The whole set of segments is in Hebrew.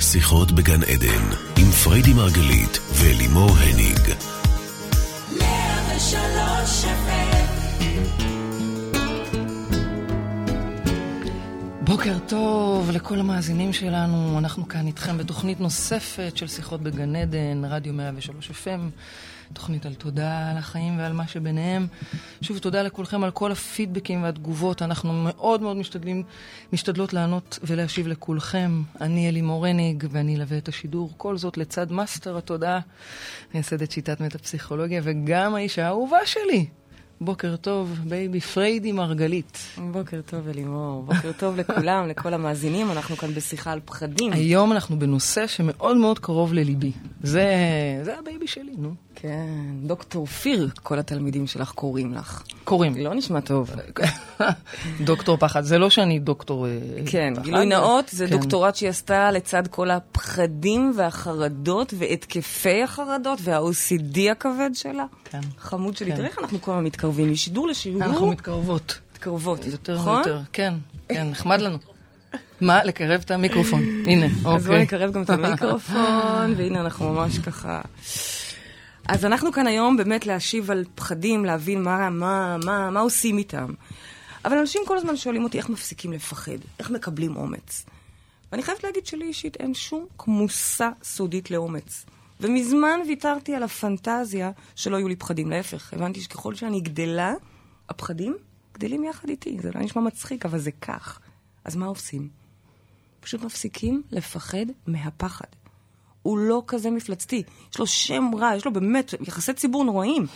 שיחות בגן עדן, עם פריידי מרגלית ולימור הניג. בוקר טוב לכל המאזינים שלנו, אנחנו כאן איתכם בתוכנית נוספת של שיחות בגן עדן, רדיו 103 FM, תוכנית על תודה על החיים ועל מה שביניהם. שוב, תודה לכולכם על כל הפידבקים והתגובות, אנחנו מאוד מאוד משתדלים, משתדלות לענות ולהשיב לכולכם. אני אלימור ניג ואני אלווה את השידור, כל זאת לצד מאסטר התודעה, מייסדת שיטת מטה-פסיכולוגיה וגם האישה האהובה שלי, בוקר טוב, בייבי פריידי מרגלית. בוקר טוב, אלימור. בוקר טוב לכולם, לכל המאזינים. אנחנו כאן בשיחה על פחדים. היום אנחנו בנושא שמאוד מאוד קרוב לליבי. זה, זה הבייבי שלי, נו. כן, דוקטור Fear, כל התלמידים שלך קוראים לך. קוראים. לא נשמע טוב. דוקטור פחד. זה לא שאני דוקטור אה, כן, פחד. גילוי נאות, זה כן. דוקטורט שהיא עשתה לצד כל הפחדים והחרדות והתקפי החרדות וה-OCD הכבד שלה. כן. חמוד שלי. כן. תראה איך אנחנו כל הזמן מתקרבים משידור לשידור. אנחנו מתקרבות. מתקרבות, יותר נכון? ויותר. כן, כן, נחמד לנו. מה? לקרב את המיקרופון. הנה, אז בואו אוקיי. נקרב גם את המיקרופון, והנה אנחנו ממש ככה... אז אנחנו כאן היום באמת להשיב על פחדים, להבין מה, מה, מה, מה עושים איתם. אבל אנשים כל הזמן שואלים אותי איך מפסיקים לפחד, איך מקבלים אומץ. ואני חייבת להגיד שלי אישית אין שום כמוסה סודית לאומץ. ומזמן ויתרתי על הפנטזיה שלא יהיו לי פחדים. להפך, הבנתי שככל שאני גדלה, הפחדים גדלים יחד איתי. זה לא נשמע מצחיק, אבל זה כך. אז מה עושים? פשוט מפסיקים לפחד מהפחד. הוא לא כזה מפלצתי. יש לו שם רע, יש לו באמת יחסי ציבור נוראים.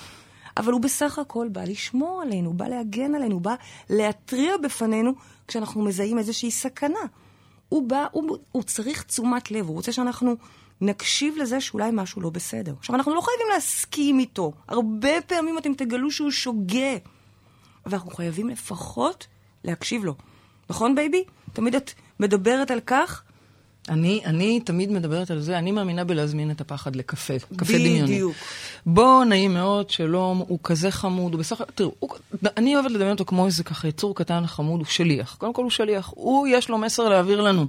אבל הוא בסך הכל בא לשמור עלינו, הוא בא להגן עלינו, הוא בא להתריע בפנינו כשאנחנו מזהים איזושהי סכנה. הוא בא, הוא, הוא צריך תשומת לב, הוא רוצה שאנחנו נקשיב לזה שאולי משהו לא בסדר. עכשיו, אנחנו לא חייבים להסכים איתו. הרבה פעמים אתם תגלו שהוא שוגה. אבל אנחנו חייבים לפחות להקשיב לו. נכון, בייבי? תמיד את מדברת על כך אני, אני תמיד מדברת על זה, אני מאמינה בלהזמין את הפחד לקפה, קפה דמיוני. בדיוק. בוא, נעים מאוד, שלום, הוא כזה חמוד, הוא בסך הכל, תראו, הוא, אני אוהבת לדמיין אותו כמו איזה ככה יצור קטן חמוד, הוא שליח. קודם כל הוא שליח, הוא, יש לו מסר להעביר לנו.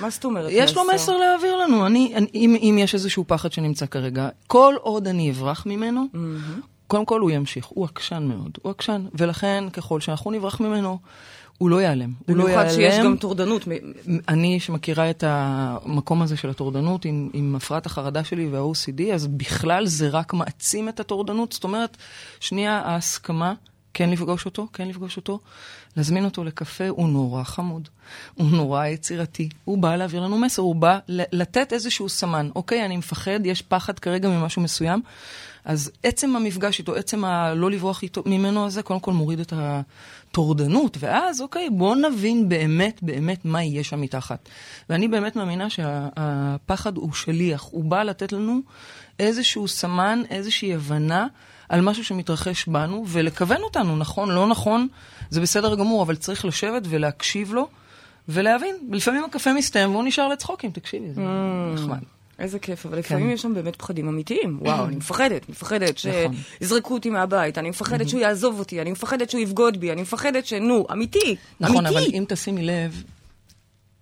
מה זאת אומרת? יש לו מסר להעביר לנו. אני, אני, אם, אם יש איזשהו פחד שנמצא כרגע, כל עוד אני אברח ממנו, קודם כל הוא ימשיך, הוא עקשן מאוד, הוא עקשן, ולכן ככל שאנחנו נברח ממנו, הוא לא ייעלם. הוא לא במיוחד שיש ייעלם. גם טורדנות. אני שמכירה את המקום הזה של הטורדנות עם, עם הפרעת החרדה שלי וה-OCD, אז בכלל זה רק מעצים את הטורדנות. זאת אומרת, שנייה, ההסכמה, כן לפגוש אותו, כן לפגוש אותו, להזמין אותו לקפה, הוא נורא חמוד, הוא נורא יצירתי, הוא בא להעביר לנו מסר, הוא בא לתת איזשהו סמן. אוקיי, אני מפחד, יש פחד כרגע ממשהו מסוים, אז עצם המפגש איתו, עצם הלא לברוח איתו, ממנו הזה, קודם כל מוריד את הטורדנות, ואז אוקיי, בואו נבין באמת באמת מה יהיה שם מתחת. ואני באמת מאמינה שהפחד הוא שליח, הוא בא לתת לנו איזשהו סמן, איזושהי הבנה על משהו שמתרחש בנו, ולכוון אותנו, נכון, לא נכון, זה בסדר גמור, אבל צריך לשבת ולהקשיב לו. ולהבין, לפעמים הקפה מסתיים והוא נשאר לצחוקים, תקשיבי, זה נחמד. איזה כיף, אבל לפעמים יש שם באמת פחדים אמיתיים. וואו, אני מפחדת, מפחדת נכון. שיזרקו אותי מהבית, אני מפחדת שהוא יעזוב אותי, אני מפחדת שהוא יבגוד בי, אני מפחדת ש... נו, אמיתי, נכון, אבל אמיתי. אם תשימי לב,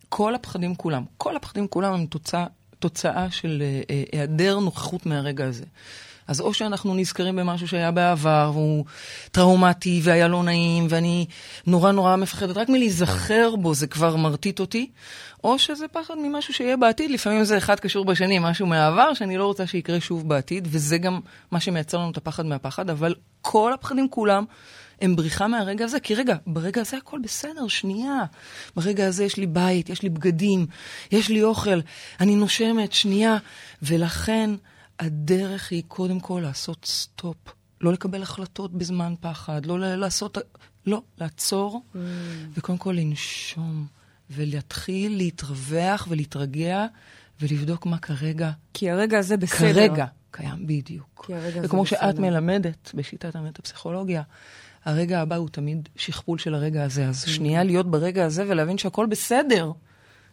כל הפחדים כולם, כל הפחדים כולם הם תוצאה, תוצאה של אה, אה, היעדר נוכחות מהרגע הזה. אז או שאנחנו נזכרים במשהו שהיה בעבר, והוא טראומטי והיה לא נעים, ואני נורא נורא מפחדת, רק מלהיזכר בו זה כבר מרטיט אותי, או שזה פחד ממשהו שיהיה בעתיד, לפעמים זה אחד קשור בשני, משהו מהעבר שאני לא רוצה שיקרה שוב בעתיד, וזה גם מה שמייצר לנו את הפחד מהפחד, אבל כל הפחדים כולם הם בריחה מהרגע הזה, כי רגע, ברגע הזה הכל בסדר, שנייה. ברגע הזה יש לי בית, יש לי בגדים, יש לי אוכל, אני נושמת, שנייה. ולכן הדרך היא קודם כל לעשות סטופ. לא לקבל החלטות בזמן פחד, לא לעשות... לא, לעצור, Mm. וקודם כל לנשום, ולהתחיל להתרווח ולהתרגע, ולבדוק מה כרגע, כי הרגע הזה בסדר. כרגע קיים, בדיוק. כי הרגע הזה וכמו שאת בסדר. מלמדת בשיטת המטה-פסיכולוגיה, הרגע הבא הוא תמיד שכפול של הרגע הזה. Mm. אז שנייה להיות ברגע הזה ולהבין שהכל בסדר.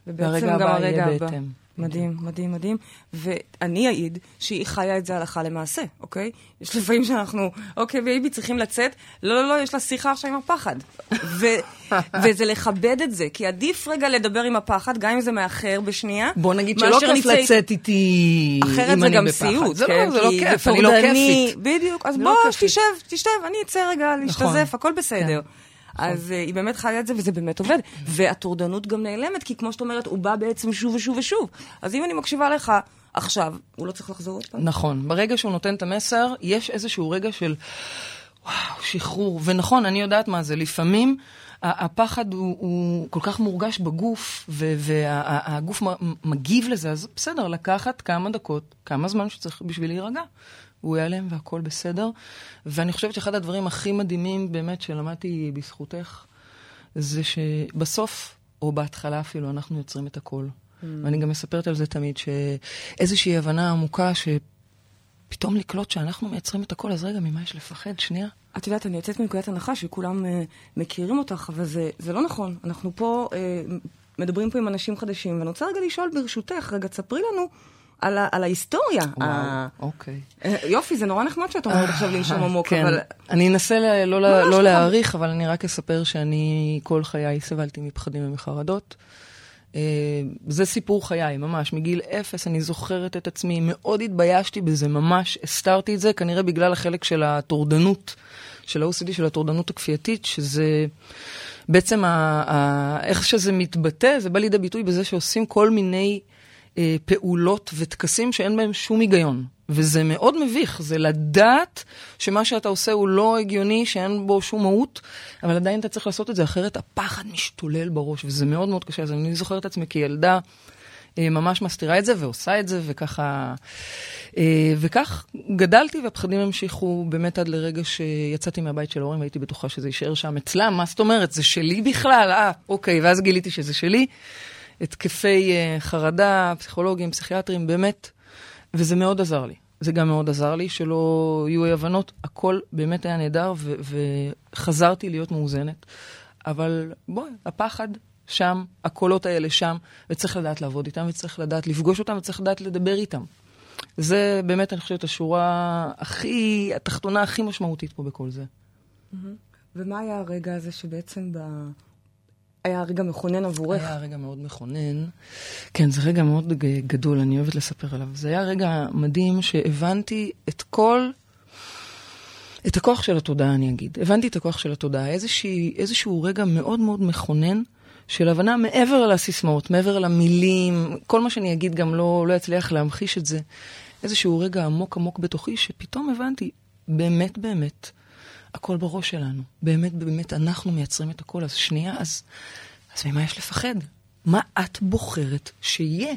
ובעצם והרגע גם הבא הרגע יהיה הבא. בהתאם. מדהים, מדהים, מדהים. ואני אעיד שהיא חיה את זה הלכה למעשה, אוקיי? יש לפעמים שאנחנו, אוקיי, בייבי צריכים לצאת, לא, לא, לא, יש לה שיחה עכשיו עם הפחד. ו- וזה לכבד את זה, כי עדיף רגע לדבר עם הפחד, גם אם זה מאחר בשנייה. בוא נגיד שלא כיף נצא- לצאת איתי אחרת זה גם. סיוט, זה כן? לא, זה לא כי כיף, אני לא טורדני. כיפית. בדיוק, אז לא בוא. תשב, תשב, אני אצא רגע להשתזף, נכון. הכל בסדר. כן. אז אה, היא באמת חיה את זה, וזה באמת עובד. והטורדנות גם נעלמת, כי כמו שאת אומרת, הוא בא בעצם שוב ושוב ושוב. אז אם אני מקשיבה לך עכשיו, הוא לא צריך לחזור עוד פעם? נכון. ברגע שהוא נותן את המסר, יש איזשהו רגע של וואו, שחרור. ונכון, אני יודעת מה זה. לפעמים הפחד הוא, הוא כל כך מורגש בגוף, והגוף מגיב לזה, אז בסדר, לקחת כמה דקות, כמה זמן שצריך בשביל להירגע. הוא ייעלם והכל בסדר. ואני חושבת שאחד הדברים הכי מדהימים באמת שלמדתי בזכותך, זה שבסוף, או בהתחלה אפילו, אנחנו יוצרים את הכל. Mm. ואני גם מספרת על זה תמיד, שאיזושהי הבנה עמוקה שפתאום לקלוט שאנחנו מייצרים את הכל, אז רגע, ממה יש לפחד? שנייה. את יודעת, אני יוצאת מנקודת הנחה שכולם uh, מכירים אותך, אבל זה, זה לא נכון. אנחנו פה uh, מדברים פה עם אנשים חדשים, ואני רוצה רגע לשאול ברשותך, רגע, תספרי לנו על, ה, על ההיסטוריה. וואו, ה- אוקיי. אה, יופי, זה נורא נחמד שאת אומרת עכשיו לנשום עמוק, כן. אבל... אני אנסה ל- לא, לא נכון. להעריך, אבל אני רק אספר שאני כל חיי סבלתי מפחדים ומחרדות. אה, זה סיפור חיי, ממש. מגיל אפס אני זוכרת את עצמי, מאוד התביישתי בזה, ממש הסתרתי את זה, כנראה בגלל החלק של הטורדנות, של ה-OCD, של הטורדנות הכפייתית, שזה בעצם, ה- ה- איך שזה מתבטא, זה בא לידי ביטוי בזה שעושים כל מיני אה, פעולות וטקסים שאין בהם שום היגיון. וזה מאוד מביך, זה לדעת שמה שאתה עושה הוא לא הגיוני, שאין בו שום מהות, אבל עדיין אתה צריך לעשות את זה, אחרת הפחד משתולל בראש, וזה מאוד מאוד קשה. אז אני זוכרת את עצמי כילדה אה, ממש מסתירה את זה ועושה את זה, וככה... אה, וכך גדלתי, והפחדים המשיכו באמת עד לרגע שיצאתי מהבית של ההורים, והייתי בטוחה שזה יישאר שם אצלם, מה זאת אומרת? זה שלי בכלל? אה, אוקיי, ואז גיליתי שזה שלי. התקפי אה, חרדה, פסיכולוגים, פסיכיאטרים, באמת, וזה מאוד עזר לי. זה גם מאוד עזר לי, שלא יהיו אי הבנות, הכל באמת היה נהדר, ו- וחזרתי להיות מאוזנת. אבל בואי, הפחד שם, הקולות האלה שם, וצריך לדעת לעבוד איתם, וצריך לדעת לפגוש אותם, וצריך לדעת לדבר איתם. זה באמת, אני חושבת, השורה הכי, התחתונה הכי משמעותית פה בכל זה. ומה היה הרגע הזה שבעצם ב... היה רגע מכונן עבורך? היה רגע מאוד מכונן. כן, זה רגע מאוד גדול, אני אוהבת לספר עליו. זה היה רגע מדהים שהבנתי את כל... את הכוח של התודעה, אני אגיד. הבנתי את הכוח של התודעה. איזושהי, איזשהו רגע מאוד מאוד מכונן של הבנה מעבר לסיסמאות, מעבר למילים, כל מה שאני אגיד גם לא, לא יצליח להמחיש את זה. איזשהו רגע עמוק עמוק בתוכי, שפתאום הבנתי, באמת באמת, הכל בראש שלנו. באמת באמת, אנחנו מייצרים את הכל. אז שנייה, אז, אז ממה יש לפחד? מה את בוחרת שיהיה?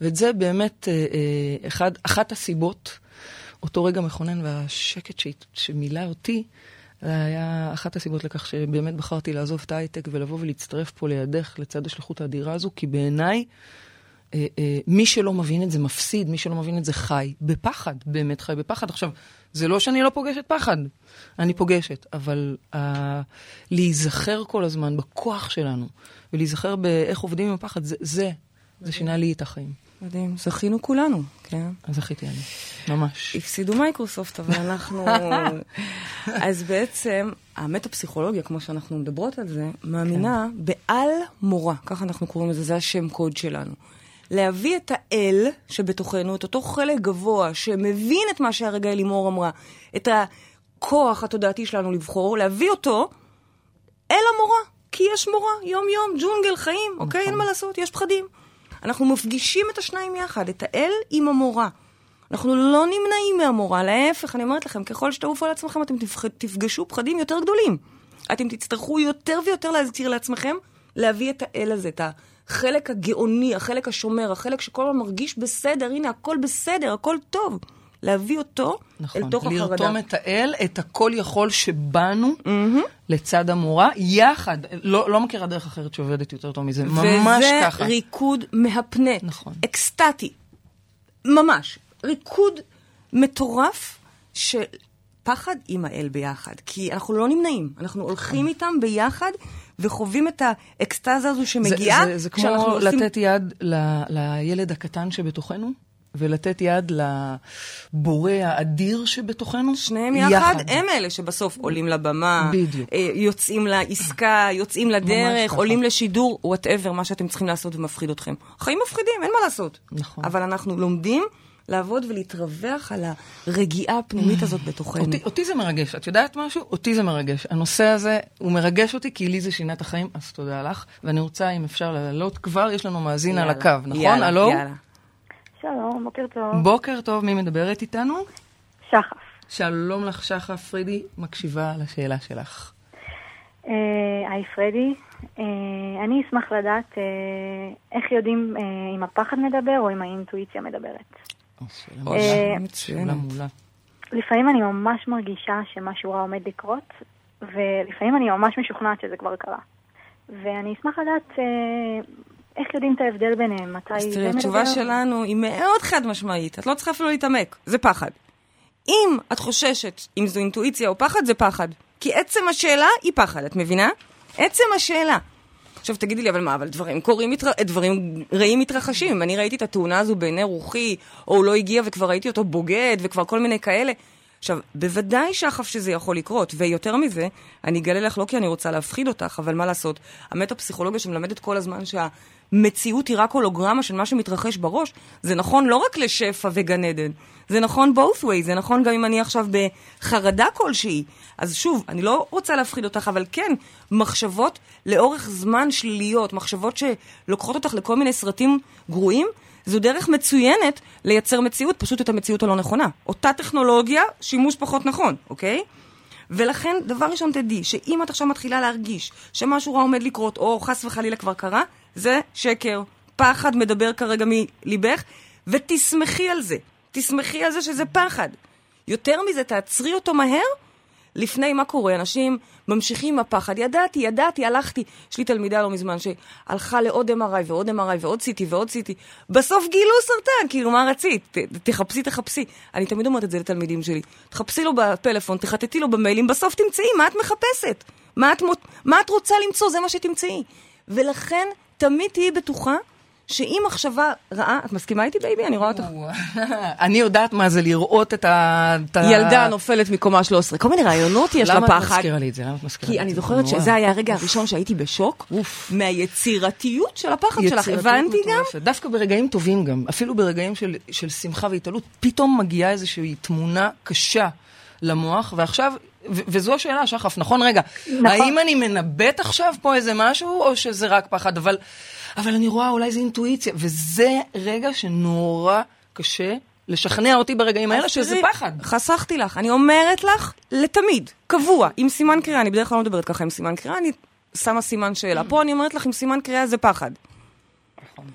ואת זה באמת אה, אה, אחד, אחת הסיבות, אותו רגע מכונן והשקט שמילא אותי, זה היה אחת הסיבות לכך שבאמת בחרתי לעזוב את ההייטק ולבוא ולהצטרף פה לידך לצד השליחות האדירה הזו, כי בעיניי, מי שלא מבין את זה מפסיד, מי שלא מבין את זה חי בפחד, באמת חי בפחד. עכשיו, זה לא שאני לא פוגשת פחד, אני פוגשת, אבל אה, להיזכר כל הזמן בכוח שלנו, ולהיזכר באיך עובדים עם הפחד, זה, זה, זה שינה לי את החיים. מדהים, זכינו כולנו, כן. אז זכיתי אני, ממש. הפסידו מייקרוסופט, אבל אנחנו... אז בעצם, המטה-פסיכולוגיה, כמו שאנחנו מדברות על זה, מאמינה כן. בעל מורה, ככה אנחנו קוראים לזה, זה השם קוד שלנו. להביא את האל שבתוכנו, את אותו חלק גבוה שמבין את מה שהרגע לימור אמרה, את הכוח התודעתי שלנו לבחור, להביא אותו אל המורה. כי יש מורה, יום-יום, ג'ונגל, חיים, אוקיי? אין מה לעשות, יש פחדים. אנחנו מפגישים את השניים יחד, את האל עם המורה. אנחנו לא נמנעים מהמורה, להפך, אני אומרת לכם, ככל שתעופו על עצמכם, אתם תפגשו פחדים יותר גדולים. אתם תצטרכו יותר ויותר להזכיר לעצמכם להביא את האל הזה, את החלק הגאוני, החלק השומר, החלק שכל הזמן מרגיש בסדר, הנה, הכל בסדר, הכל טוב. להביא אותו נכון, אל תוך החרדה. לרתום את האל, את הכל יכול שבאנו לצד המורה, יחד. לא, לא מכירה דרך אחרת שעובדת יותר טוב מזה, ממש וזה ככה. ריקוד מהפנט, נכון. אקסטטי, ממש. ריקוד מטורף של פחד עם האל ביחד. כי אנחנו לא נמנעים, אנחנו הולכים איתם ביחד, וחווים את האקסטזה הזו שמגיעה. זה, זה, זה כמו עושים- לתת יד ל, לילד הקטן שבתוכנו, ולתת יד לבורא האדיר שבתוכנו. שניהם יחד, הם אלה שבסוף עולים לבמה, בדיוק. אה, יוצאים לעסקה, יוצאים לדרך, ככה. עולים לשידור, whatever, מה שאתם צריכים לעשות ומפחיד אתכם. חיים מפחידים, אין מה לעשות. נכון. אבל אנחנו לומדים לעבוד ולהתרווח על הרגיעה הפנימית הזאת בתוכנו. אותי, אותי זה מרגש, את יודעת משהו? אותי זה מרגש. הנושא הזה, הוא מרגש אותי כי לי זה שינה את החיים, אז תודה לך. ואני רוצה, אם אפשר לעלות כבר, יש לנו מאזין על יאללה, הקו, נכון? יאללה, הלו? יאללה. שלום, בוקר טוב. בוקר טוב, מי מדברת איתנו? שחף. שלום לך, שחף פרידי, מקשיבה לשאלה שלך. אה, היי פרדי, אה, אני אשמח לדעת אה, איך יודעים אם הפחד מדבר או אם האינטואיציה מדברת. אה. לפעמים אני ממש מרגישה שמשהו רע עומד לקרות, ולפעמים אני ממש משוכנעת שזה כבר קרה. ואני אשמח לדעת אה, איך יודעים את ההבדל ביניהם, מתי אז זה תראי, מדבר. התשובה שלנו היא מאוד חד משמעית, את לא צריכה אפילו להתעמק, זה פחד. אם את חוששת אם זו אינטואיציה או פחד, זה פחד. כי עצם השאלה היא פחד, את מבינה? עצם השאלה. עכשיו תגידי לי, אבל מה, אבל דברים קורים. דברים רעים מתרחשים. אני ראיתי את התאונה הזו בעיני רוחי, או הוא לא הגיע וכבר ראיתי אותו בוגד, וכבר כל מיני כאלה. עכשיו, בוודאי שחף שזה יכול לקרות, ויותר מזה, אני אגלה לך לא כי אני רוצה להפחיד אותך, אבל מה לעשות, המטה-פסיכולוגיה שמלמדת כל הזמן שהמציאות היא רק הולוגרמה של מה שמתרחש בראש, זה נכון לא רק לשפע וגן עדן, זה נכון both ways, זה נכון גם אם אני עכשיו בחרדה כלשהי. אז שוב, אני לא רוצה להפחיד אותך, אבל כן, מחשבות לאורך זמן שליליות, מחשבות שלוקחות אותך לכל מיני סרטים גרועים, זו דרך מצוינת לייצר מציאות, פשוט את המציאות הלא נכונה. אותה טכנולוגיה, שימוש פחות נכון, אוקיי? ולכן, דבר ראשון תדעי, שאם את עכשיו מתחילה להרגיש שמשהו רע עומד לקרות, או חס וחלילה כבר קרה, זה שקר. פחד מדבר כרגע מליבך, ותסמכי על זה. תסמכי על זה שזה פחד. יותר מזה, תעצרי אותו מהר, לפני מה קורה, אנשים ממשיכים עם הפחד. ידעתי, ידעתי, הלכתי. יש לי תלמידה לא מזמן שהלכה לעוד MRI ועוד MRI ועוד CT ועוד CT. בסוף גילו סרטן, כאילו, מה רצית? ת, תחפשי, תחפשי. אני תמיד אומרת את זה לתלמידים שלי. תחפשי לו בפלאפון, תחטטי לו במיילים, בסוף תמצאי, מה את מחפשת? מה את, מה את רוצה למצוא? זה מה שתמצאי. ולכן, תמיד תהיי בטוחה שאם מחשבה רעה, את מסכימה איתי, בייבי? אני רואה אותך. אני יודעת מה זה לראות את ה... ילדה נופלת מקומה 13. כל מיני רעיונות יש למה את. מזכירה לי את זה? למה את מזכירה לי כי את אני זה? זוכרת נורא. שזה היה הרגע הראשון שהייתי בשוק. מהיצירתיות של הפחד שלך. הבנתי גם? דווקא ברגעים טובים גם, אפילו ברגעים של, של שמחה והתעלות, פתאום מגיעה איזושהי תמונה קשה למוח, ועכשיו, ו- וזו השאלה, שחף, נכון? רגע, נכון. האם אני מנבט עכשיו פה איזה משהו, או שזה רק פחד? אבל, אבל אני רואה, אולי זה אינטואיציה, וזה רגע שנורא קשה לשכנע אותי ברגעים האלה שזה פחד. חסכתי לך. אני אומרת לך, לתמיד, קבוע, עם סימן קריאה. אני בדרך כלל לא מדברת ככה עם סימן קריאה, אני שמה סימן שאלה. פה אני אומרת לך, עם סימן קריאה זה פחד.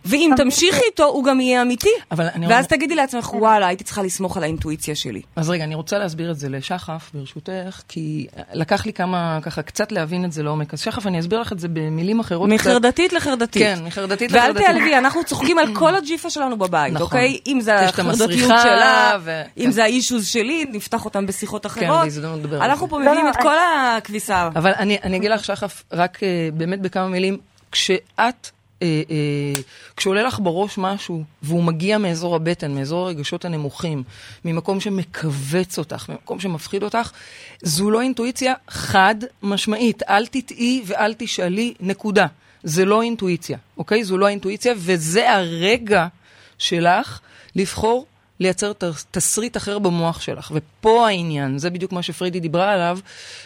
ואם תמשיכי איתו, הוא גם יהיה אמיתי. אבל אני ואז תגידי לעצמך, וואלה, הייתי צריכה לסמוך על האינטואיציה שלי. אז רגע, אני רוצה להסביר את זה לשחף, ברשותך, כי לקח לי כמה, ככה, קצת להבין את זה לעומק. אז שחף, אני אסביר לך את זה במילים אחרות. קצת. מחרדתית לחרדתית. כן, מחרדתית ואל לחרדתית. תיעלבי, אנחנו צוחקים על כל הג'יפה שלנו בבית, נכון. אוקיי? אם זה החרדתיות שלה, ו- אם כן. זה האישוז שלי, נפתח אותם בשיחות אחרות. בהזדמנות נדבר על אנחנו. פה לא, מביאים לא, את כל הכביסה. אבל אני, אגיד לך, שחף, רק uh, באמת בכמה מילים, כשאת, uh, uh, כשעולה לך בראש משהו, והוא מגיע מאזור הבטן, מאזור הרגשות הנמוכים, ממקום שמכווץ אותך, ממקום שמפחיד אותך, זו לא אינטואיציה חד משמעית. אל תטעי ואל תשאלי, נקודה. זה לא אינטואיציה, אוקיי? זו לא האינטואיציה, וזה הרגע שלך לבחור לייצר ת- תסריט אחר במוח שלך. ופה העניין, זה בדיוק מה שפרידי דיברה עליו,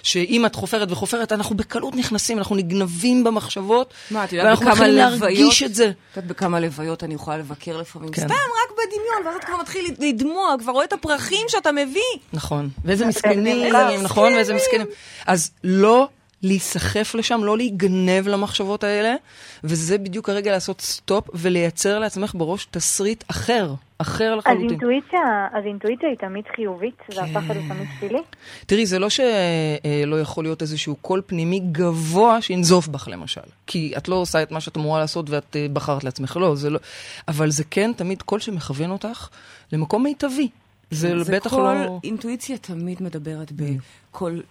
שאם את חופרת וחופרת, אנחנו בקלות נכנסים, אנחנו נגנבים במחשבות, מה, את יודעת ואנחנו מתחילים? להרגיש את זה. את יודעת בכמה לוויות אני יכולה לבקר לפעמים. כן. סתם, רק בדמיון, ואז את כבר מתחיל לדמוע, כבר רואה את הפרחים שאתה מביא. נכון. ואיזה מסכנים, מסכנים. נכון? ואיזה מסכנים. אז לא להיסחף לשם, לא להיגנב למחשבות האלה, וזה בדיוק הרגע לעשות סטופ ולייצר לעצמך בראש תסריט אחר, אחר אז לחלוטין. אינטואיציה, אז אינטואיציה היא תמיד חיובית, והפחד הוא תמיד שלילי? תראי, זה לא שלא יכול להיות איזשהו קול פנימי גבוה שינזוף בך, למשל. כי את לא עושה את מה שאת אמורה לעשות ואת אה, בחרת לעצמך, לא, זה לא... אבל זה כן תמיד קול שמכוון אותך למקום מיטבי. זה, זה בטח כל, לא... אינטואיציה תמיד מדברת בקול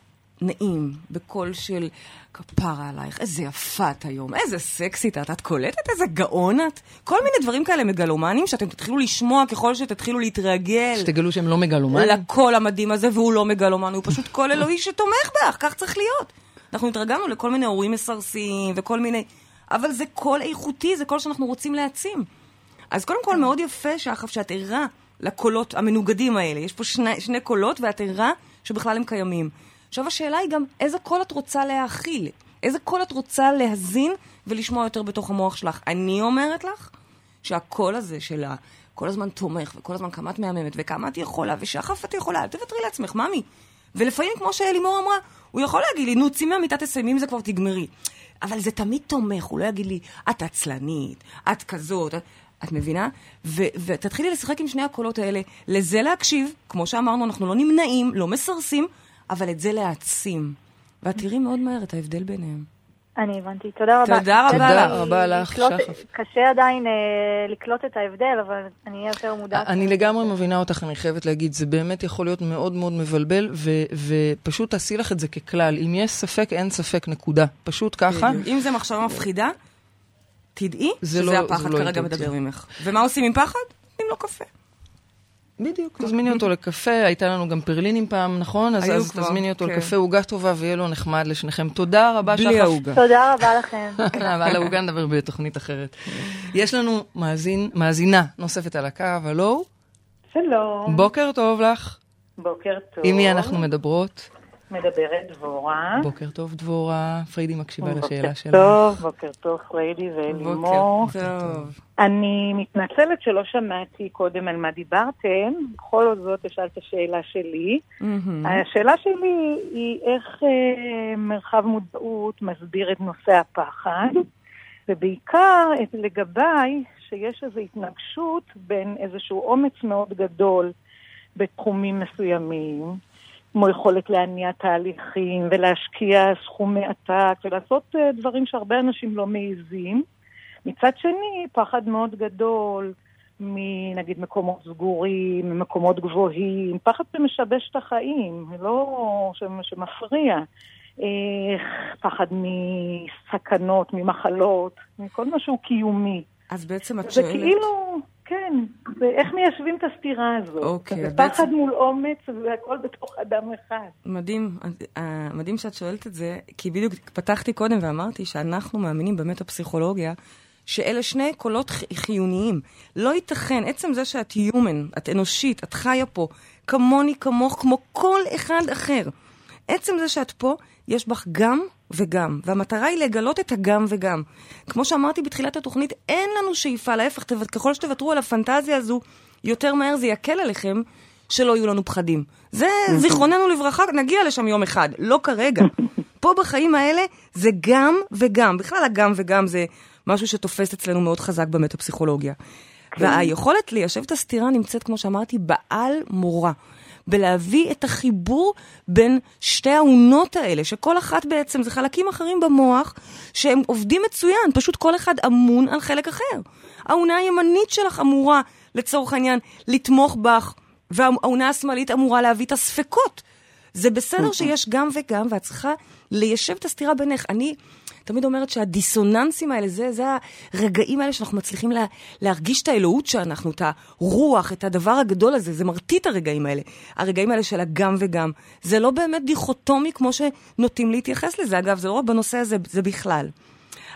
נעים, בקול של כפרה עלייך, איזה יפה את היום, איזה סקסית את, את קולטת איזה גאון את? כל מיני דברים כאלה מגלומנים שאתם תתחילו לשמוע ככל שתתחילו להתרגל. שתגלו שהם לא מגלומנים? לקול המדהים הזה, והוא לא מגלומן, הוא פשוט קול אלוהי שתומך בך, כך צריך להיות. אנחנו התרגלנו לכל מיני הורים מסרסים וכל מיני... אבל זה קול איכותי, זה קול שאנחנו רוצים להעצים. אז קודם כל, מאוד יפה שחף, שאת ערה לקולות המנוגדים האלה. יש פה שני, שני קולות ואת ערה שבכלל הם קיימים. עכשיו השאלה היא גם, איזה קול את רוצה להכיל? איזה קול את רוצה להזין ולשמוע יותר בתוך המוח שלך? אני אומרת לך שהקול הזה של ה... כל הזמן תומך, וכל הזמן כמה את מהממת, וכמה את יכולה, ושחף את יכולה, אל תוותרי לעצמך, ממי. ולפעמים, כמו שאלימור אמרה, הוא יכול להגיד לי, נו, צאי מהמיטה, תסיימי עם זה כבר תגמרי. אבל זה תמיד תומך, הוא לא יגיד לי, את עצלנית, את כזאת, את, את מבינה? ו, ותתחילי לשחק עם שני הקולות האלה, לזה להקשיב, כמו שאמרנו, אנחנו לא נמנעים, לא מסרסים, אבל את זה להעצים. ואת תראי מאוד מהר את ההבדל ביניהם. אני הבנתי. תודה רבה. תודה רבה תודה לך. רבה לך, שחף. קשה עדיין אה, לקלוט את ההבדל, אבל אני אהיה יותר מודעת. אני לגמרי מבינה אותך, אני חייבת להגיד, זה באמת יכול להיות מאוד מאוד מבלבל, ו- ופשוט תעשי לך את זה ככלל. אם יש ספק, אין ספק, נקודה. פשוט ככה. אם זו מחשבה מפחידה, תדעי זה שזה לא- זה הפחד לא כרגע. מדבר ממך. ומה עושים עם פחד? נותנים לו קפה. בדיוק, תזמיני אותו לקפה, הייתה לנו גם פרלינים פעם, נכון? אז, אז כבר, תזמיני אותו כן. לקפה, עוגה טובה, ויהיה לו נחמד לשניכם. תודה רבה, בלי העוגה. תודה רבה לכם. על העוגה נדבר בתוכנית אחרת. יש לנו מאזין, מאזינה נוספת על הקו, הלו? שלום, בוקר טוב לך. בוקר טוב. עם מי אנחנו מדברות? מדברת דבורה. בוקר טוב, דבורה. פריידי מקשיבה לשאלה בוקר שלך. טוב, בוקר טוב, פריידי ואלימור. בוקר טוב. אני מתנצלת שלא שמעתי קודם על מה דיברתם, בכל זאת אשאל את השאלה שלי. מהמם. השאלה שלי היא איך אה, מרחב מודעות מסביר את נושא הפחד, ובעיקר את לגביי שיש איזו התנגשות בין איזשהו אומץ מאוד גדול בתחומים מסוימים, כמו יכולת להניע תהליכים ולהשקיע סכומי עתק ולעשות אה, דברים שהרבה אנשים לא מעיזים. מצד שני, פחד מאוד גדול מנגיד מקומות סגורים, ממקומות גבוהים, פחד שמשבש את החיים, לא שמ- שמפריע. אה, פחד מסכנות, ממחלות, מכל משהו קיומי. אז בעצם את זה שואלת... כאילו, כן, זה איך מיישבים את הסתירה הזאת. אוקיי, זה פחד בעצם- מול אומץ והכל בתוך אדם אחד. מדהים, אה, מדהים שאת שואלת את זה, כי בדיוק פתחתי קודם ואמרתי שאנחנו מאמינים במטה-פסיכולוגיה, שאלה שני קולות חיוניים. לא ייתכן, עצם זה שאת human, את אנושית, את חיה פה, כמוני, כמוך, כמו כל אחד אחר. עצם זה שאת פה, יש בך גם וגם, והמטרה היא לגלות את הגם וגם. כמו שאמרתי בתחילת התוכנית, אין לנו שאיפה, להפך, ככל שתוותרו על הפנטזיה הזו, יותר מהר זה יקל עליכם שלא יהיו לנו פחדים. זה זיכרוננו לברכה, נגיע לשם יום אחד, לא כרגע. פה בחיים האלה זה גם וגם. בכלל הגם וגם זה משהו שתופס אצלנו מאוד חזק במטה-פסיכולוגיה. והיכולת ליישב את הסתירה נמצאת, כמו שאמרתי, בעל מורה. בלהביא את החיבור בין שתי האונות האלה, שכל אחת בעצם זה חלקים אחרים במוח שהם עובדים מצוין, פשוט כל אחד אמון על חלק אחר. האונה הימנית שלך אמורה, לצורך העניין, לתמוך בך, והאונה השמאלית אמורה להביא את הספקות. זה בסדר שיש גם וגם, ואת צריכה ליישב את הסתירה בינך. אני תמיד אומרת שהדיסוננסים האלה, זה, זה הרגעים האלה שאנחנו מצליחים לה, להרגיש את האלוהות שאנחנו, את הרוח, את הדבר הגדול הזה, זה מרטיט הרגעים האלה. הרגעים האלה של הגם וגם. זה לא באמת דיכוטומי כמו שנוטים להתייחס לזה. אגב, זה לא רק בנושא הזה, זה בכלל.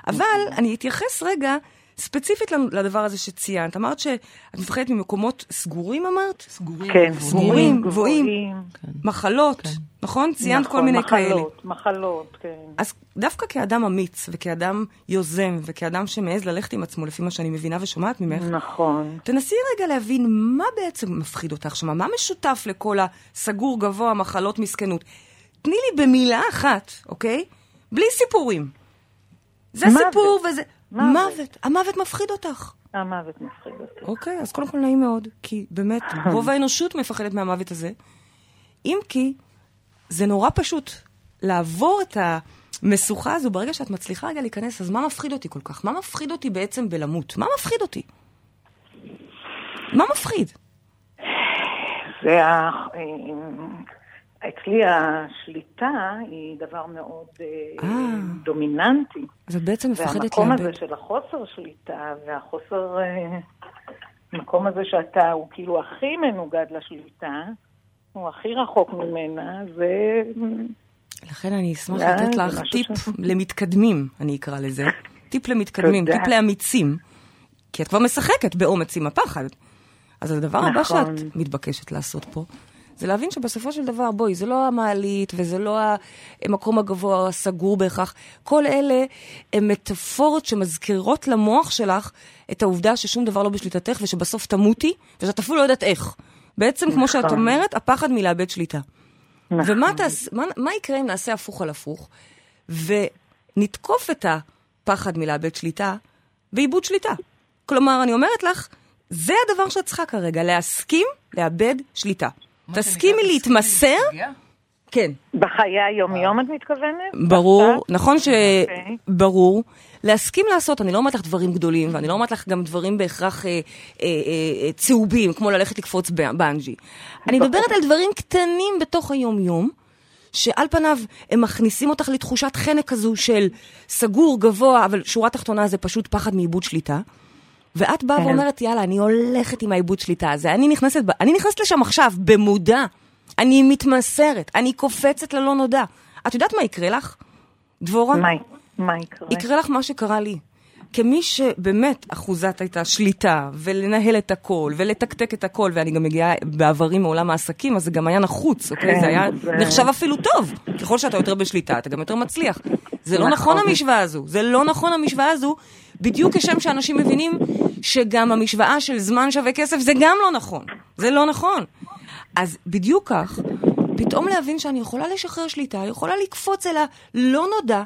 אבל אני אתייחס רגע ספציפית לדבר הזה שציינת. אמרת שאת מפחדת ממקומות סגורים, אמרת? סגורים. כן, סגורים, גבוהים, כן. מחלות, נכון? ציינת כל נכון, מיני מחלות, כאלה. מחלות, כן. אז דווקא כאדם אמיץ, וכאדם יוזם, וכאדם שמעז ללכת עם עצמו, לפי מה שאני מבינה ושומעת ממך, נכון. תנסי רגע להבין מה בעצם מפחיד אותך שם, מה משותף לכל הסגור גבוה, מחלות, מסכנות. תני לי במילה אחת, אוקיי? בלי סיפורים. זה. סיפור וזה... מוות. מוות. המוות מפחיד אותך. המוות מפחיד אותי. אוקיי, אז קודם כל נעים מאוד, כי באמת, רוב האנושות מפחדת מהמוות הזה. אם כי, זה נורא פשוט לעבור את המשוכה הזו, ברגע שאת מצליחה רגע להיכנס, אז מה מפחיד אותי כל כך? מה מפחיד אותי בעצם בלמות? מה מפחיד אותי? מה מפחיד? זה ה... אצלי השליטה היא דבר מאוד אה, אה. דומיננטי. אז את בעצם מפחדת והמקום לאבד. הזה של החוסר שליטה והחוסר... אה, המקום הזה שאתה, הוא כאילו הכי מנוגד לשליטה, הוא הכי רחוק ממנה, זה... לכן אני אשמח לתת לך טיפ ש- למתקדמים, אני אקרא לזה. טיפ למתקדמים. טיפ לאמיצים. כי את כבר משחקת באומץ עם הפחד. אז הדבר הבא נכון. שאת מתבקשת לעשות פה, זה להבין שבסופו של דבר, בואי, זה לא המעלית וזה לא המקום הגבוה הסגור בהכרח. כל אלה הם מטאפורות שמזכירות למוח שלך את העובדה ששום דבר לא בשליטתך ושבסוף תמותי, ושאת אפילו לא יודעת איך. בעצם, כמו שאת נכון. אומרת, הפחד מלאבד שליטה. נכון. ומה תעש, מה, מה יקרה אם נעשה הפוך על הפוך, ונתקוף את הפחד מלאבד שליטה ואיבוד שליטה? כלומר, אני אומרת לך, זה הדבר שאת צריכה כרגע, להסכים לאבד שליטה. תסכימי להתמסר, כן, בחיי היום-יום את מתכוונת? ברור? נכון ש... אוקיי. ברור. להסכים לעשות, אני לא אומרת לך דברים גדולים, ואני לא אומרת לך גם דברים בהכרח אה, אה, אה, צהובים, כמו ללכת לקפוץ בנג'י. אני מדברת על דברים קטנים בתוך היום-יום, שעל פניו הם מכניסים אותך לתחושת חנק כזו של סגור, גבוה, אבל שורה תחתונה זה פשוט פחד מאיבוד שליטה. ואת באה כן. ואומרת, יאללה, אני הולכת עם העיבוד שליטה הזה, אני נכנסת, ב- אני נכנסת לשם עכשיו, במודע. אני מתמסרת, אני קופצת ללא נודע. את יודעת מה יקרה לך, דבורה? מה, מה יקרה? יקרה לך מה שקרה לי. כמי שבאמת אחוזת הייתה שליטה, ולנהל את הכל, ולתקתק את הכל, ואני גם מגיעה בעברי מעולם העסקים, אז זה גם היה נחוץ, אוקיי? כן, זה היה זה- נחשב אפילו טוב. ככל שאתה יותר בשליטה, אתה גם יותר מצליח. זה לא נכון. נכון המשוואה הזו. זה לא נכון המשוואה הזו, בדיוק כשם שאנשים מבינים שגם המשוואה של זמן שווה כסף, זה גם לא נכון. זה לא נכון. אז בדיוק כך, פתאום להבין שאני יכולה לשחרר שליטה, יכולה לקפוץ אל הלא נודע,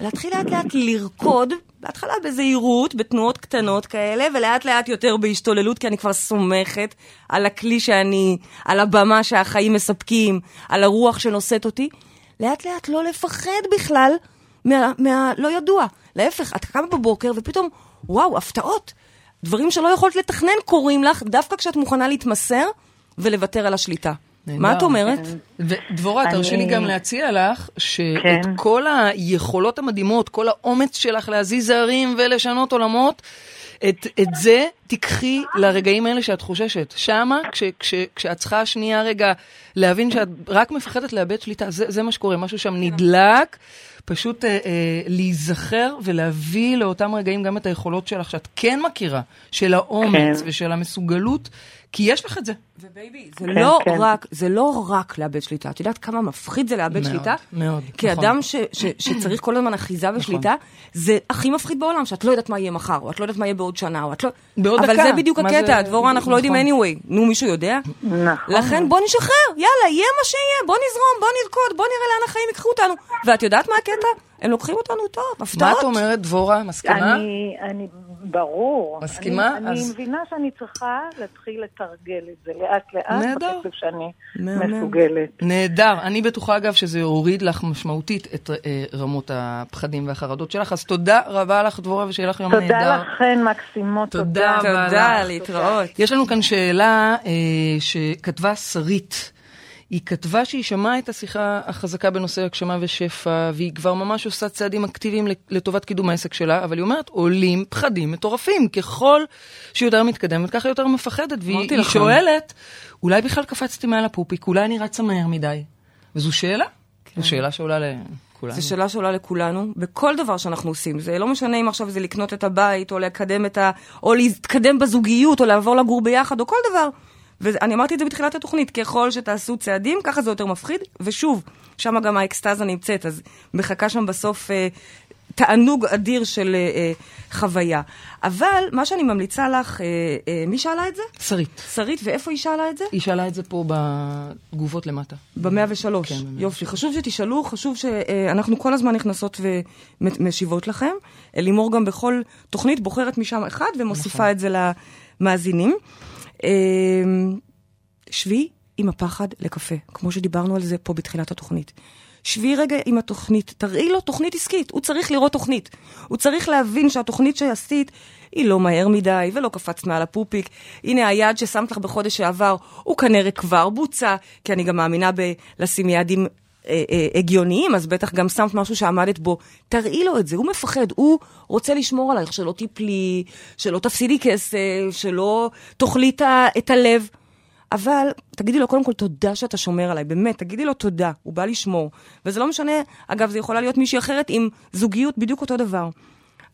ולהתחיל לאט לאט לרקוד, בהתחלה בזהירות, בתנועות קטנות כאלה, ולאט לאט יותר בהשתוללות, כי אני כבר סומכת על הכלי שאני, על הבמה שהחיים מספקים, על הרוח שנושאת אותי. לאט לאט לא לפחד בכלל מה, מה לא ידוע. להפך, את קמה בבוקר ופתאום, וואו, הפתעות. דברים שלא יכולת לתכנן קורים לך, דווקא כשאת מוכנה להתמסר ולוותר על השליטה. מה את אומרת? ודבורה, תרשי לי גם להציע לך שאת כן. כל היכולות המדהימות, כל האומץ שלך להזיז הרים ולשנות עולמות, את, את זה תיקחי לרגעים האלה שאת חוששת. שמה, כש, כש, כשאת צריכה שנייה רגע להבין שאת רק מפחדת לאבד שליטה, זה, זה מה שקורה, משהו שם נדלק. פשוט אה, אה, להיזכר ולהביא לאותם רגעים גם את היכולות שלך, שאת כן מכירה, של האומץ כן. ושל המסוגלות, כי יש לך את זה. ובייבי, זה כן, לא כן. רק, זה לא רק לאבד שליטה. את יודעת כמה מפחיד זה לאבד מאוד, שליטה? מאוד, כי נכון. אדם ש, ש, שצריך כל הזמן אחיזה בשליטה, זה הכי מפחיד בעולם, שאת לא יודעת מה יהיה מחר, או את לא יודעת מה יהיה בעוד שנה, או את לא... בעוד אבל דקה. זה בדיוק הקטע, זה- דבורה, אנחנו לא יודעים נכון. anyway. נו, מישהו יודע? נכון. לכן בוא נשחרר, יאללה, יהיה מה שיהיה, בוא נזרום, בוא נרקוד, בוא נראה לאן החיים ייקחו אותנו. ואת יודעת מה הקטע? הם לוקחים אותנו טוב, מה הפתעות. את אומרת, דבורה? מסכימה? אני, אני, ברור. מסכימה? אני, אז- אני מבינה שאני צריכה להתחיל לתרגל את זה לאט-לאט, נהדר. בקצב שאני מהמם. מסוגלת. נהדר. אני בטוחה, אגב, שזה יוריד לך משמעותית את אה, רמות הפחדים והחרדות שלך. אז תודה רבה לך, דבורה, ושיהיה לך יום נהדר. תודה לכן, מקסימות, תודה תודה. תודה, לך. להתראות. יש לנו כאן שאלה אה, שכתבה שרית. היא כתבה שהיא שמעה את השיחה החזקה בנושא הגשמה ושפע, והיא כבר ממש עושה צעדים אקטיביים לטובת קידום העסק שלה, אבל היא אומרת, עולים פחדים מטורפים. ככל שהיא יותר מתקדמת, ככה היא יותר מפחדת. והיא. שואלת, אולי בכלל קפצתי מעל הפופיק, אולי אני רצה מהר מדי. וזו שאלה. זו שאלה שעולה לכולנו. זו שאלה שעולה לכולנו, בכל דבר שאנחנו עושים. זה לא משנה אם עכשיו זה לקנות את הבית, או לקדם את ה... או להתקדם בזוגיות, או לעבור לגור ביחד, או כל דבר. ואני אמרתי את זה בתחילת התוכנית, ככל שתעשו צעדים, ככה זה יותר מפחיד. ושוב, שם גם האקסטזה נמצאת, אז מחכה שם בסוף אה, תענוג אדיר של אה, אה, חוויה. אבל מה שאני ממליצה לך, אה, אה, מי שאלה את זה? שרית. שרית, ואיפה היא שאלה את זה? היא שאלה את זה פה בתגובות למטה. במאה ושלוש. כן, במאה יופי. חשוב שתשאלו, חשוב שאנחנו כל הזמן נכנסות ומשיבות לכם. לימור גם בכל תוכנית בוחרת משם אחד ומוסיפה נכון. את זה למאזינים. אה, שבי עם הפחד לקפה, כמו שדיברנו על זה פה בתחילת התוכנית. שבי רגע עם התוכנית, תראי לו תוכנית עסקית, הוא צריך לראות תוכנית. הוא צריך להבין שהתוכנית שעשית היא לא מהר מדי ולא קפצת מעל הפופיק. הנה היעד ששמת לך בחודש שעבר, הוא כנראה כבר בוצע, כי אני גם מאמינה בלשים יעדים הגיוניים, אז בטח גם שמת משהו שעמדת בו. תראי לו את זה, הוא מפחד, הוא רוצה לשמור עלייך, שלא תיפלי, שלא תפסידי כסף, שלא תאכלי את הלב. אבל תגידי לו קודם כל תודה שאתה שומר עליי, באמת, תגידי לו תודה, הוא בא לשמור. וזה לא משנה, אגב, זה יכולה להיות מישהי אחרת עם זוגיות בדיוק אותו דבר.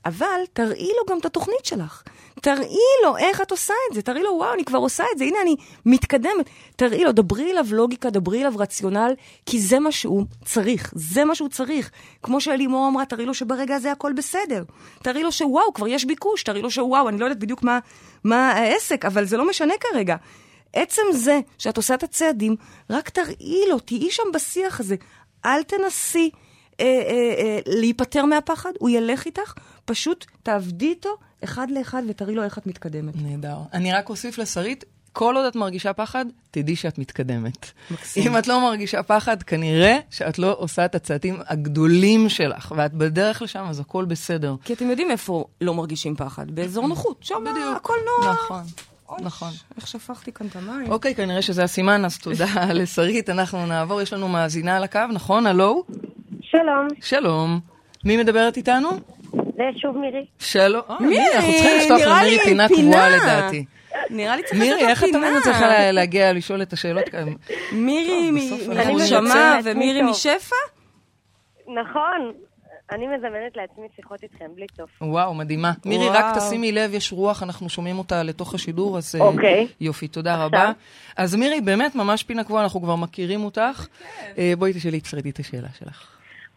אבל תראי לו גם את התוכנית שלך. תראי לו איך את עושה את זה, תראי לו, וואו, אני כבר עושה את זה, הנה אני מתקדמת. תראי לו, דברי אליו לוגיקה, דברי אליו רציונל, כי זה מה שהוא צריך, זה מה שהוא צריך. כמו שלימור אמרה, תראי לו שברגע הזה הכל בסדר. תראי לו שוואו, כבר יש ביקוש, תראי לו שוואו, אני לא יודעת בדיוק מה, מה העסק, אבל זה לא משנה כרגע. עצם זה שאת עושה את הצעדים, רק תראי לו, תהיי שם בשיח הזה. אל תנסי אה, אה, אה, להיפטר מהפחד, הוא ילך איתך, פשוט תעבדי איתו אחד לאחד ותראי לו איך את מתקדמת. נהדר. אני רק אוסיף לשרית, כל עוד את מרגישה פחד, תדעי שאת מתקדמת. מקסים. אם את לא מרגישה פחד, כנראה שאת לא עושה את הצעדים הגדולים שלך, ואת בדרך לשם, אז הכל בסדר. כי אתם יודעים איפה לא מרגישים פחד, באזור נוחות, שם הכל נוח. נכון, נכון. איך שפכתי כאן את המים? אוקיי, כנראה שזה הסימן, אז תודה לשרית. אנחנו נעבור, יש לנו מאזינה על הקו, נכון? הלו? שלום, שלום. מי מדברת איתנו? זה שוב מירי. שלום. אה, מירי, מירי, אנחנו צריכים לפתוח למירי פינה פינה. קבועה לדעתי. נראה לי צריך מירי, לעשות איך את פינה. תמיד מצליחה לה- להגיע לשאול את השאלות כאן? מירי מחושמה. ומירי. משפע? נכון, אני מזמנת לעצמי שיחות איתכם, בלי סוף. וואו, מדהימה. מירי, וואו. רק תשימי לב, יש רוח, אנחנו שומעים אותה לתוך השידור, אז אה, אוקיי. יופי, תודה עכשיו? רבה. אז מירי, באמת ממש פינה קבועה, אנחנו כבר מכירים אותך. אה, בואי תשאלי את שרית את השאלה שלך.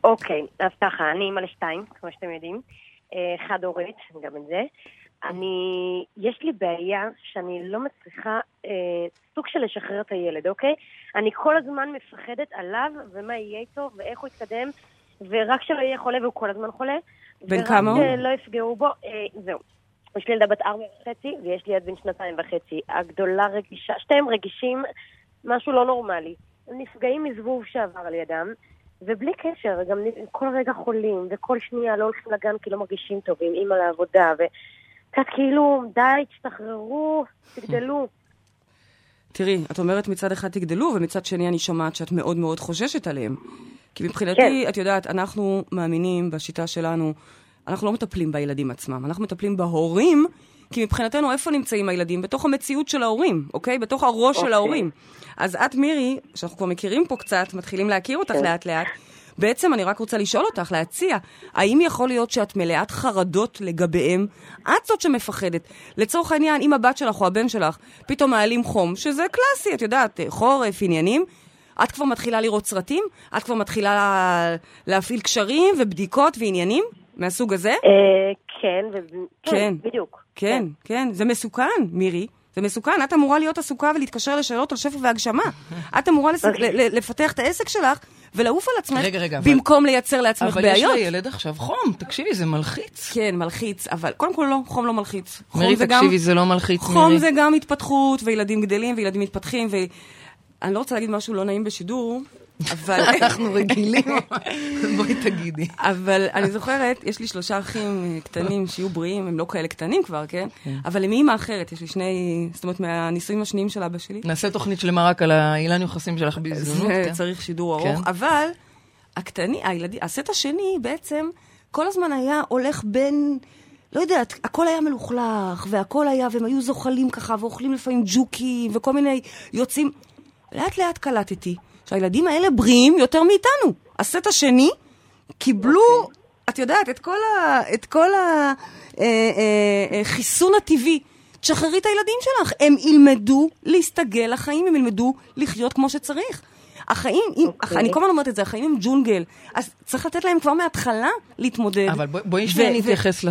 אוקיי, אז ככה, אני אימא לשתיים, כמו שאתם יודעים. אה, חד-הורית, גם את זה. אני, יש לי בעיה שאני לא מצליחה אה, סוג של לשחרר את הילד, אוקיי? אני כל הזמן מפחדת עליו ומה יהיה איתו ואיך הוא יתקדם, ורק שלא יהיה חולה והוא כל הזמן חולה. בן כמה הוא? ורק שלא יפגעו בו, אה, זהו. יש לי ילדה בת ארבע וחצי, ויש לי ילד בן שנתיים וחצי. הגדולה רגישה, שתיהם רגישים, משהו לא נורמלי. הם נפגעים מזבוב שעבר על ידם, ובלי קשר, גם כל רגע חולים, וכל שנייה לא הולכים לגן כי לא מרגישים טוב, עם אימא לעבודה, וקצת כאילו, די, תשתחררו, תגדלו. תראי, את אומרת מצד אחד תגדלו, ומצד שני אני שומעת שאת מאוד מאוד חוששת עליהם. כי מבחינתי, כן. את יודעת, אנחנו מאמינים בשיטה שלנו, אנחנו לא מטפלים בילדים עצמם, אנחנו מטפלים בהורים, כי מבחינתנו איפה נמצאים הילדים? בתוך המציאות של ההורים, אוקיי? בתוך הראש של אוקיי. ההורים. אז את, מירי, שאנחנו כבר מכירים פה קצת, מתחילים להכיר אותך כן. לאט-לאט, בעצם אני רק רוצה לשאול אותך, להציע, האם יכול להיות שאת מלאת חרדות לגביהם? את זאת שמפחדת. לצורך העניין, אם הבת שלך או הבן שלך פתאום מעלים חום, שזה קלאסי, את יודעת, חורף, עניינים, את כבר מתחילה לראות סרטים? את כבר מתחילה לה- להפעיל קשרים ובדיקות ועניינים מהסוג הזה? אה, כן. כן. כן, בדיוק. כן, כן, זה מסוכן, מירי. זה מסוכן, את אמורה להיות עסוקה ולהתקשר לשאלות על שפע והגשמה. את אמורה לס... ל- ל- לפתח את העסק שלך ולעוף על עצמך, רגע, רגע, אבל- במקום לייצר לעצמך אבל יש בעיות. לילד עכשיו חום, תקשיבי, זה מלחיץ. כן, מלחיץ, אבל קודם כל לא, חום לא מלחיץ. מירי, זה גם- תקשיבי, זה לא מלחיץ, חום מירי. זה גם התפתחות, וילדים גדלים, וילדים מתפתחים, ואני לא רוצה להגיד משהו לא נעים בשידור, אבל... אנחנו רגילים. בואי תגידי. אבל אני זוכרת, יש לי שלושה אחים קטנים שיהיו בריאים, הם לא כאלה קטנים כבר, כן? אבל הם מאימא אחרת, יש לי שני, זאת אומרת, מהנישואים השניים של אבא שלי. נעשה תוכנית שלמה רק על האילן יוחסים שלך בהזדמנות. זה כן. צריך שידור כן. ארוך, אבל הקטני, הילדים, הסט השני בעצם כל הזמן היה הולך בין, לא יודעת, הכל היה מלוכלך, והכל היה, והם היו זוחלים ככה, ואוכלים לפעמים ג'וקים, וכל מיני יוצאים. לאט לאט קלטתי שהילדים האלה בריאים יותר מאיתנו. הסט השני קיבלו, את יודעת, את כל ה... את כל ה... אה, אה, אה, הטבעי. תשחררי את הילדים שלך, הם ילמדו להסתגל לחיים, הם ילמדו לחיות כמו שצריך. החיים, אם, אוקיי. אני כל הזמן אומרת את זה, החיים הם ג'ונגל, אז צריך לתת להם כבר מההתחלה להתמודד. אבל בואי- ו- שנייה ו- נתייחס ל-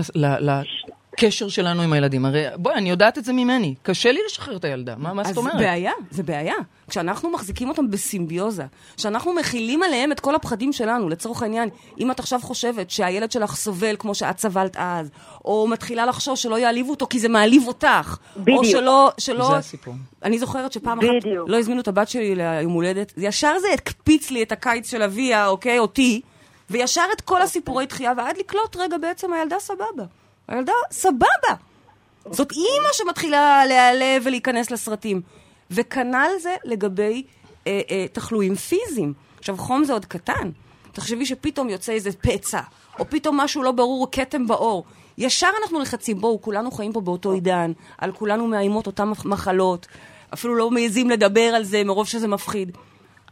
הקשר שלנו עם הילדים. הרי, בואי, אני יודעת את זה ממני. קשה לי לשחרר את הילדה. מה, מה זאת אומרת? אז זה בעיה, זה בעיה. כשאנחנו מחזיקים אותם בסימביוזה, כשאנחנו מכילים עליהם את כל הפחדים שלנו, לצורך העניין, אם את עכשיו חושבת שהילד שלך סובל כמו שאת סבלת אז, או מתחילה לחשוש שלא יעליבו אותו כי זה מעליב אותך, בדיוק. או שלא... שלא... זה הסיפור. אני זוכרת שפעם אחת בדיוק. לא הזמינו את הבת שלי ליום הולדת, ישר זה הקפיץ לי את הקיץ של אביה, אוקיי, אותי, וישר את כל הסיפורי דחייה, ועד לקלוט, רגע, בעצם הילדה סבבה. הילדה סבבה. זאת אימא שמתחילה להיעלב ולהיכנס לסרטים. וכנ"ל זה לגבי אה, אה, תחלואים פיזיים. עכשיו, חום זה עוד קטן. תחשבי שפתאום יוצא איזה פצע, או פתאום משהו לא ברור, כתם בעור. ישר אנחנו לחצים, בואו, כולנו חיים פה באותו עידן, על כולנו מאיימות אותן מחלות, אפילו לא מעזים לדבר על זה מרוב שזה מפחיד.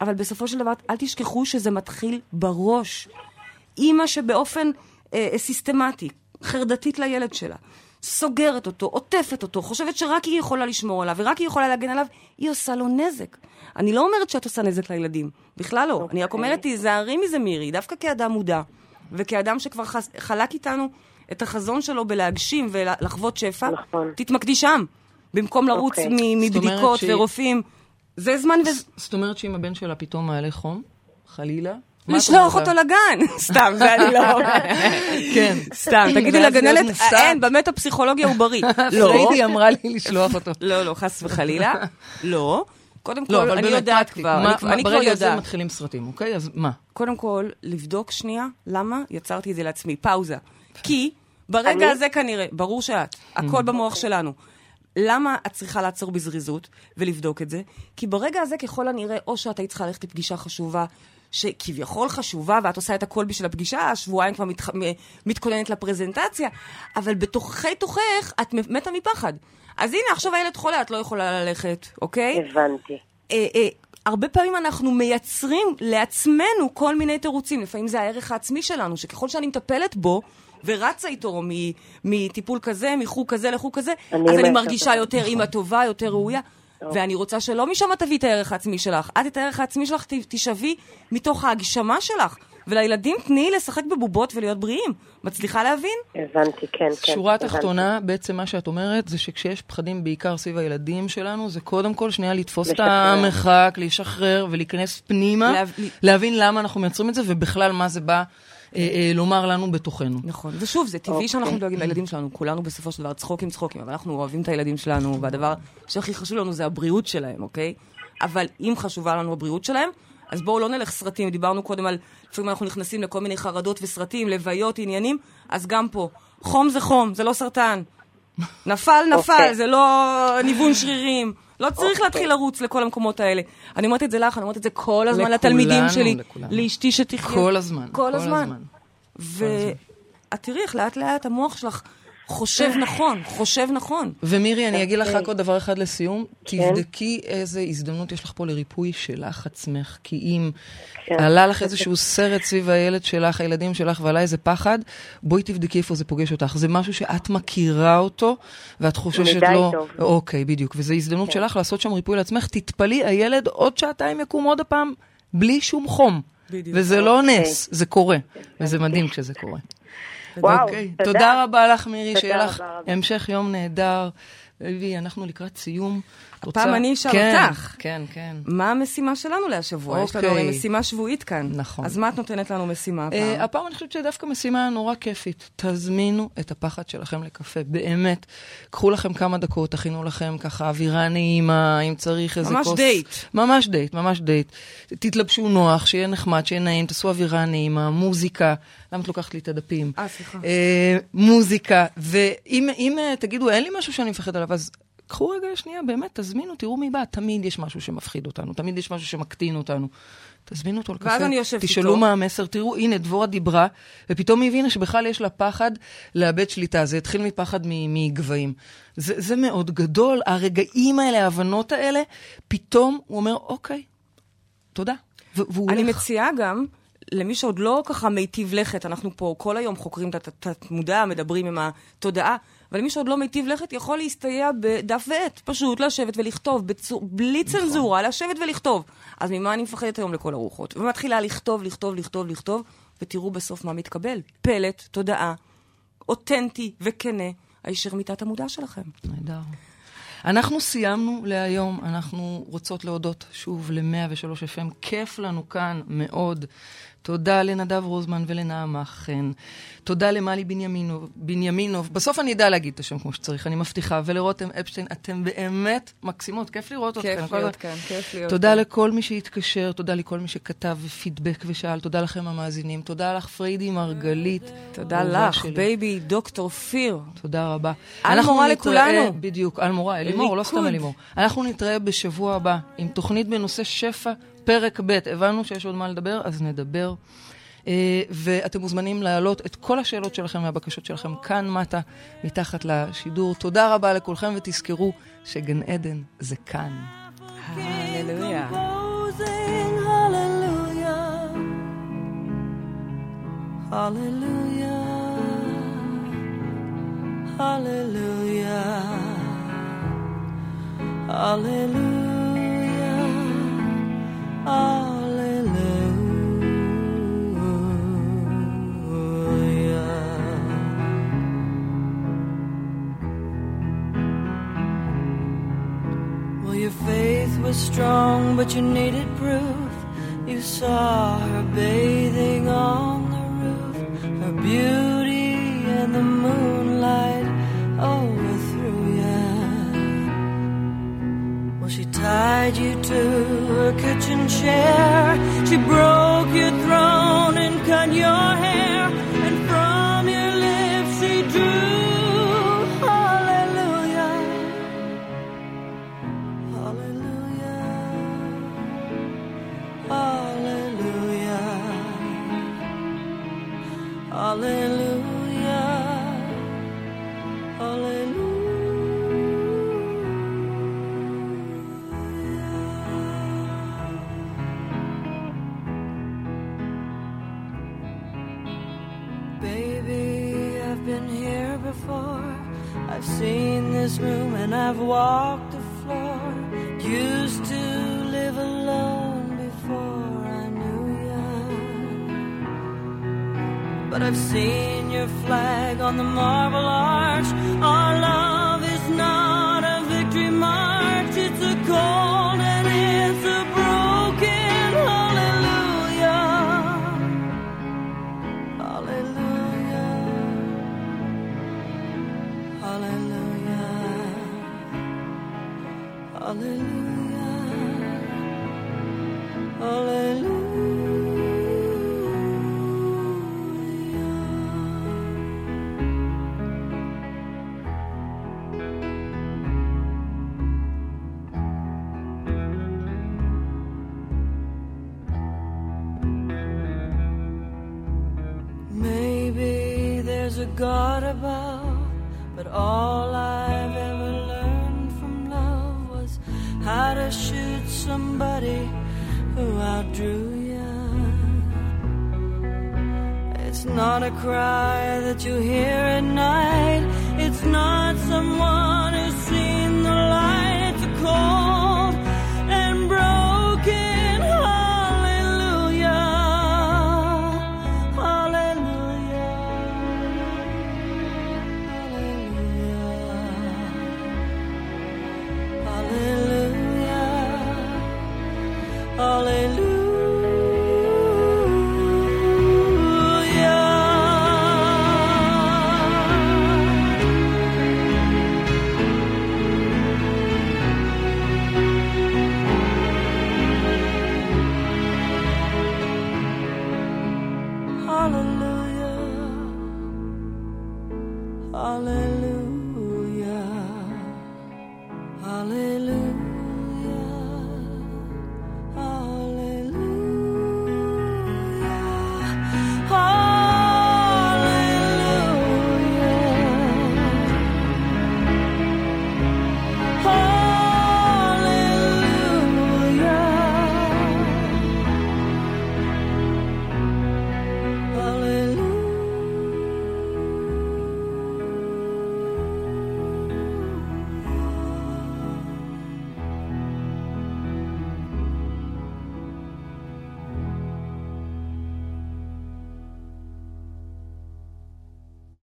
אבל בסופו של דבר, אל תשכחו שזה מתחיל בראש. אימא שבאופן אה, אה, סיסטמטי, חרדתית לילד שלה, סוגרת אותו, עוטפת אותו, חושבת שרק היא יכולה לשמור עליו ורק היא יכולה להגן עליו, היא עושה לו נזק. אני לא אומרת שאת עושה נזק לילדים, בכלל לא. אני רק אומרת, תיזהרי מזה, מירי, דווקא כאדם מודע, וכאדם שכבר חס, חלק איתנו את החזון שלו בלהגשים ולחוות שפע, נכון. תתמקדי שם, במקום לרוץ אוקיי. זאת אומרת מבדיקות שהיא- ורופאים. זה זמן ו... זאת אומרת שאם הבן שלה פתאום מעלה חום, חלילה, לשלוח אומרת אותו? לגן. סתם, זה אני לא... כן. סתם, תגידי לגננת, להיות מופתעת. "אה, אין, באמת הפסיכולוגיה הוא בריא. לא, פריידי אמרה לי לשלוח אותו. לא, לא, חס וחלילה. לא. קודם כל, לא, אבל אני יודעת. כבר, אני כבר- כבר ברגע הזה יודעת. מתחילים סרטים, אוקיי? אז מה? קודם כל, לבדוק שנייה למה יצרתי את זה לעצמי. פאוזה. כי ברגע? הזה כנראה, ברור שאת, הכל במוח שלנו. למה את צריכה לעצור בזריזות ולבדוק את זה? כי ברגע הזה ככל הנראה, או שאת היית צריכה ללכת לפגישה חשובה, שכביכול חשובה, ואת עושה את הכל בשביל הפגישה, שבועיים כבר מתח... מ- מתכוננת לפרזנטציה, אבל בתוככי תוכך את מתה מפחד. אז הנה, עכשיו הילד חולה, את לא יכולה ללכת, אוקיי? הבנתי. אה, אה, הרבה פעמים אנחנו מייצרים לעצמנו כל מיני תירוצים. לפעמים זה הערך העצמי שלנו, שככל שאני מטפלת בו, ורצה איתו מטיפול כזה, מחוג כזה לחוג כזה, אני אז אני מרגישה יותר אימא טובה, יותר ראויה. ואני רוצה שלא משם תביאי את הערך העצמי שלך. את את הערך העצמי שלך ת- תשאבי מתוך ההגשמה שלך. ולילדים תני לשחק בבובות ולהיות בריאים. מצליחה להבין? הבנתי, כן, כן. שורה. תחתונה, בעצם מה שאת אומרת, זה שכשיש פחדים בעיקר סביב הילדים שלנו, זה קודם כל שנייה לתפוס את לשחרר. המרחק, להשחרר ולהיכנס פנימה, להב- להבין למה אנחנו מייצרים את זה, ובכלל מה זה בא לומר לנו בתוכנו. נכון. ושוב, זה טבעי שאנחנו דואגים לילדים שלנו. כולנו בסופו של דבר צחוקים צחוקים, אבל אנחנו אוהבים את הילדים שלנו, והדבר שהכי חשוב לנו זה הבריאות שלהם, אוקיי? אבל אם חשובה לנו הבריאות שלהם, אז בואו לא נלך סרטים. דיברנו קודם על, לפעמים אנחנו נכנסים לכל מיני חרדות וסרטים, לוויות, עניינים, אז גם פה. חום זה חום, זה לא סרטן. נפל, נפל, אוקיי. זה לא ניוון שרירים. לא צריך אוקיי. להתחיל לרוץ לכל המקומות האלה. אני אומרת את זה לך, אני אומרת את זה כל הזמן לכולנו, לתלמידים שלי, לכולנו. לאשתי שתחיה. כל הזמן. כל הזמן. ואת תראי איך לאט לאט המוח שלך חושב נכון, חושב נכון. ומירי, אני אגיד לך אוקיי. רק עוד דבר אחד לסיום. כן. תבדקי איזה הזדמנות יש לך פה לריפוי שלך עצמך. כי אם כן. עלה לך איזשהו סרט סביב הילד שלך, הילדים שלך, ועלה איזה פחד, בואי תבדקי איפה זה פוגש אותך. זה משהו שאת מכירה אותו, ואת חוששת מדי לו... טוב. אוקיי, בדיוק. וזו הזדמנות כן. שלך לעשות שם ריפוי לעצמך. תתפלאי, הילד עוד שעתיים יקום עוד הפעם, בלי שום חום. בדיוק. וזה לא אוקיי. נס, זה קורה. וזה מדהים כשזה קורה. וואו, אוקיי, תודה. תודה רבה לך, מירי, שיהיה לך. המשך יום נהדר. אבי, אנחנו לקראת סיום. רוצה- הפעם אני אשאל כן, אותך. כן, כן. מה המשימה שלנו להשבוע? יש לנו אוקיי. הרי משימה שבועית כאן. נכון. אז מה את נותנת לנו משימה אה, הפעם? הפעם אני חושבת שדווקא משימה נורא כיפית. תזמינו את הפחד שלכם לקפה, באמת. קחו לכם כמה דקות, תכינו לכם ככה אווירה נעימה, אם צריך איזה ממש כוס... דייט. ממש דייט, ממש דייט. תתלבשו נוח, שיהיה נחמד, שיהיה נעים, תעשו אווירה נעימה, מוזיקה. למה את לוקחת לי את הדפים? אה, סליחה. אה, מוזיקה. ואם אם, אה, תגידו, אין לי משהו שאני מפחד עליו, אז קחו רגע שנייה, באמת, תזמינו, תראו מי בא. תמיד יש משהו שמפחיד אותנו, תמיד יש משהו שמקטין אותנו. תזמינו אותו לקפה, ואז אני יושבת תשאלו איתו. מה המסר, תראו, הנה, דבורה דיברה, ופתאום היא הבינה שבכלל יש לה פחד לאבד שליטה. זה התחיל מפחד מגבהים. זה, זה מאוד גדול, הרגעים האלה, ההבנות האלה, פתאום הוא אומר, אוקיי, תודה. והוא אני הולך. מציעה גם, למי שעוד לא ככה מיטיב לכת, אנחנו פה כל היום חוקרים את הת- התת-מודע, מדברים עם התודעה, אבל מי שעוד לא מיטיב לכת יכול להסתייע בדף ועט, פשוט לשבת ולכתוב, בצור, בלי נכון. צנזורה, לשבת ולכתוב. אז ממה אני מפחדת היום לכל הרוחות? ומתחילה לכתוב, לכתוב, לכתוב, לכתוב, ותראו בסוף מה מתקבל. פלט, תודעה, אותנטי וכנה. הישר מתת המודע שלכם. נהדר. אנחנו סיימנו להיום, אנחנו רוצות להודות שוב ל-103 FM, כיף לנו כאן מאוד. תודה לנדב רוזמן ולנעמה חן. תודה למלי בנימינוב, בנימינוב. בסוף אני אדע להגיד את השם כמו שצריך, אני מבטיחה. ולרותם אפשטיין, אתם באמת מקסימות, כיף לראות אתכם. כיף להיות כאן, כיף להיות תודה לכל מי שהתקשר, תודה לכל מי שכתב פידבק ושאל, תודה לכם המאזינים, תודה לך פריידי מרגלית. תודה לך, baby, דוקטור Fear. תודה רבה. על מורה לכולנו. בדיוק, על מורה, אלימור, לא סתם אלימור. אנחנו נתראה בשבוע הבא עם תוכנית בנושא שפע. פרק ב', הבנו שיש עוד מה לדבר, אז נדבר. אה, ואתם מוזמנים להעלות את כל השאלות שלכם והבקשות שלכם כאן מטה, מתחת לשידור. תודה רבה לכולכם, ותזכרו שגן עדן זה כאן. הללויה. Hallelujah, hallelujah, hallelujah. Alleluia Well, your faith was strong, but you needed proof. You saw her bathing on the roof, her beauty and the moonlight tied you to her kitchen chair. She broke your throne and cut your this room and I've walked the floor. Used to live alone before I knew you. But I've seen your flag on the marble arch.